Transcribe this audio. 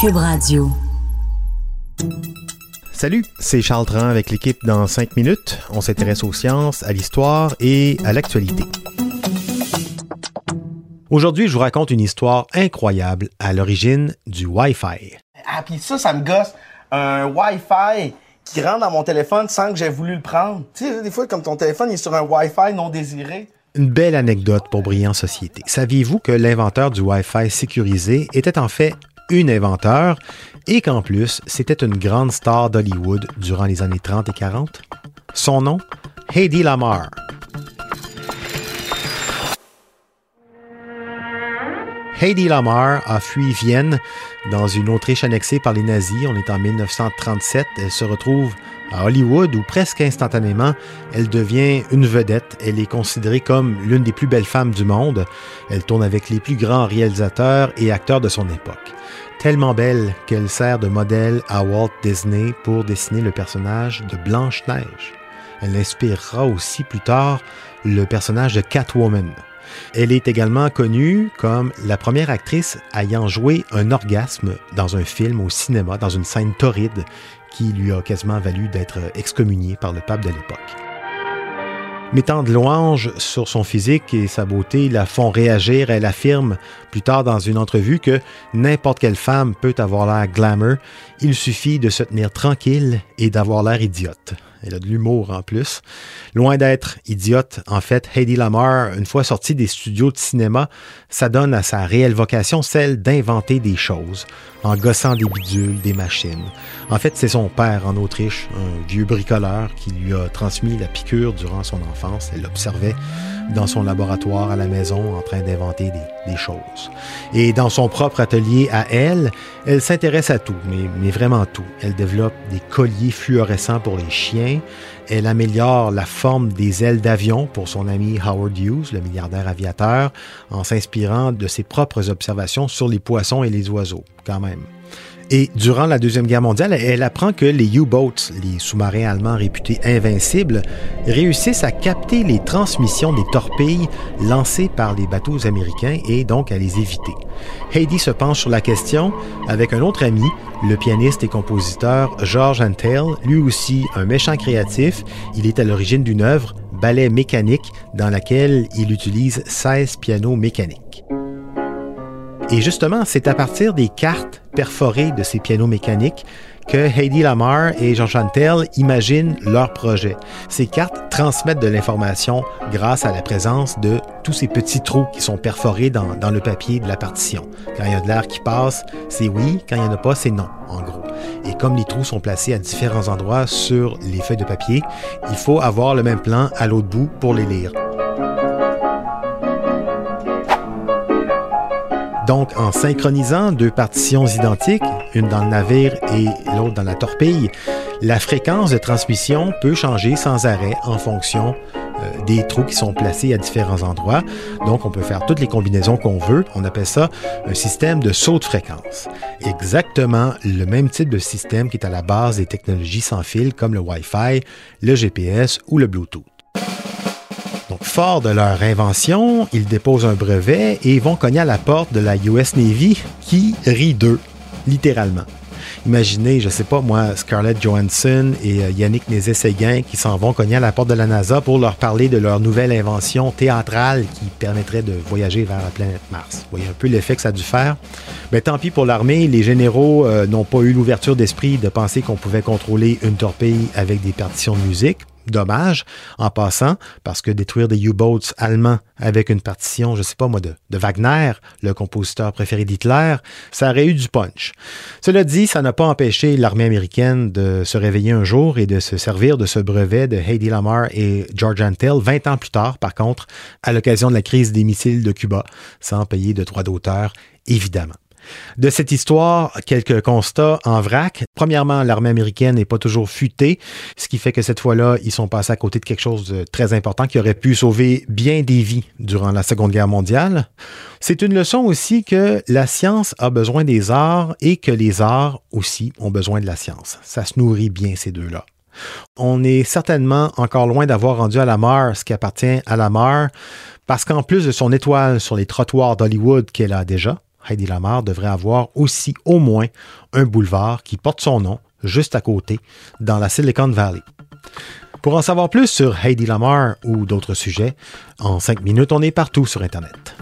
Cube Radio. Salut, c'est Charles Tran avec l'équipe dans 5 minutes. On s'intéresse aux sciences, à l'histoire et à l'actualité. Aujourd'hui, je vous raconte une histoire incroyable à l'origine du Wi-Fi. Ah, puis ça, ça me gosse. Un Wi-Fi qui rentre dans mon téléphone sans que j'ai voulu le prendre. Tu sais, des fois, comme ton téléphone est sur un Wi-Fi non désiré. Une belle anecdote pour Brillant Société. Saviez-vous que l'inventeur du Wi-Fi sécurisé était en fait une inventeur et qu'en plus, c'était une grande star d'Hollywood durant les années 30 et 40? Son nom? Heidi Lamar. Heidi Lamar a fui Vienne dans une Autriche annexée par les nazis. On est en 1937. Elle se retrouve à Hollywood où presque instantanément, elle devient une vedette. Elle est considérée comme l'une des plus belles femmes du monde. Elle tourne avec les plus grands réalisateurs et acteurs de son époque. Tellement belle qu'elle sert de modèle à Walt Disney pour dessiner le personnage de Blanche-Neige. Elle inspirera aussi plus tard le personnage de Catwoman. Elle est également connue comme la première actrice ayant joué un orgasme dans un film au cinéma, dans une scène torride qui lui a quasiment valu d'être excommuniée par le pape de l'époque. Mettant de louanges sur son physique et sa beauté la font réagir. Elle affirme plus tard dans une entrevue que n'importe quelle femme peut avoir l'air glamour. Il suffit de se tenir tranquille et d'avoir l'air idiote. Elle a de l'humour en plus. Loin d'être idiote, en fait, Heidi Lamar, une fois sortie des studios de cinéma, s'adonne à sa réelle vocation, celle d'inventer des choses, en gossant des bidules, des machines. En fait, c'est son père en Autriche, un vieux bricoleur, qui lui a transmis la piqûre durant son enfance. Elle l'observait dans son laboratoire à la maison en train d'inventer des, choses. Et dans son propre atelier à elle, elle s'intéresse à tout, mais, mais vraiment tout. Elle développe des colliers fluorescents pour les chiens. Elle améliore la forme des ailes d'avion pour son ami Howard Hughes, le milliardaire aviateur, en s'inspirant de ses propres observations sur les poissons et les oiseaux, quand même. Et durant la Deuxième Guerre mondiale, elle apprend que les U-boats, les sous-marins allemands réputés invincibles, réussissent à capter les transmissions des torpilles lancées par les bateaux américains et donc à les éviter. Heidi se penche sur la question avec un autre ami, le pianiste et compositeur George Antel, lui aussi un méchant créatif. Il est à l'origine d'une œuvre, Ballet mécanique, dans laquelle il utilise 16 pianos mécaniques. Et justement, c'est à partir des cartes perforées de ces pianos mécaniques que Heidi Lamar et Jean Chantel imaginent leur projet. Ces cartes transmettent de l'information grâce à la présence de tous ces petits trous qui sont perforés dans, dans le papier de la partition. Quand il y a de l'air qui passe, c'est oui, quand il n'y en a pas, c'est non, en gros. Et comme les trous sont placés à différents endroits sur les feuilles de papier, il faut avoir le même plan à l'autre bout pour les lire. Donc, en synchronisant deux partitions identiques, une dans le navire et l'autre dans la torpille, la fréquence de transmission peut changer sans arrêt en fonction euh, des trous qui sont placés à différents endroits. Donc, on peut faire toutes les combinaisons qu'on veut. On appelle ça un système de saut de fréquence. Exactement le même type de système qui est à la base des technologies sans fil comme le Wi-Fi, le GPS ou le Bluetooth. Fort de leur invention, ils déposent un brevet et vont cogner à la porte de la US Navy qui rit d'eux, littéralement. Imaginez, je sais pas moi, Scarlett Johansson et euh, Yannick Nézet-Séguin qui s'en vont cogner à la porte de la NASA pour leur parler de leur nouvelle invention théâtrale qui permettrait de voyager vers la planète Mars. Vous voyez un peu l'effet que ça a dû faire. Mais tant pis pour l'armée, les généraux euh, n'ont pas eu l'ouverture d'esprit de penser qu'on pouvait contrôler une torpille avec des partitions de musique dommage en passant, parce que détruire des U-boats allemands avec une partition, je sais pas moi, de, de Wagner, le compositeur préféré d'Hitler, ça aurait eu du punch. Cela dit, ça n'a pas empêché l'armée américaine de se réveiller un jour et de se servir de ce brevet de Heidi Lamar et George Antel 20 ans plus tard, par contre, à l'occasion de la crise des missiles de Cuba, sans payer de droits d'auteur, évidemment. De cette histoire, quelques constats en vrac. Premièrement, l'armée américaine n'est pas toujours futée, ce qui fait que cette fois-là, ils sont passés à côté de quelque chose de très important qui aurait pu sauver bien des vies durant la Seconde Guerre mondiale. C'est une leçon aussi que la science a besoin des arts et que les arts aussi ont besoin de la science. Ça se nourrit bien ces deux-là. On est certainement encore loin d'avoir rendu à la mort ce qui appartient à la mort, parce qu'en plus de son étoile sur les trottoirs d'Hollywood qu'elle a déjà, Heidi Lamar devrait avoir aussi au moins un boulevard qui porte son nom juste à côté, dans la Silicon Valley. Pour en savoir plus sur Heidi Lamar ou d'autres sujets, en cinq minutes, on est partout sur Internet.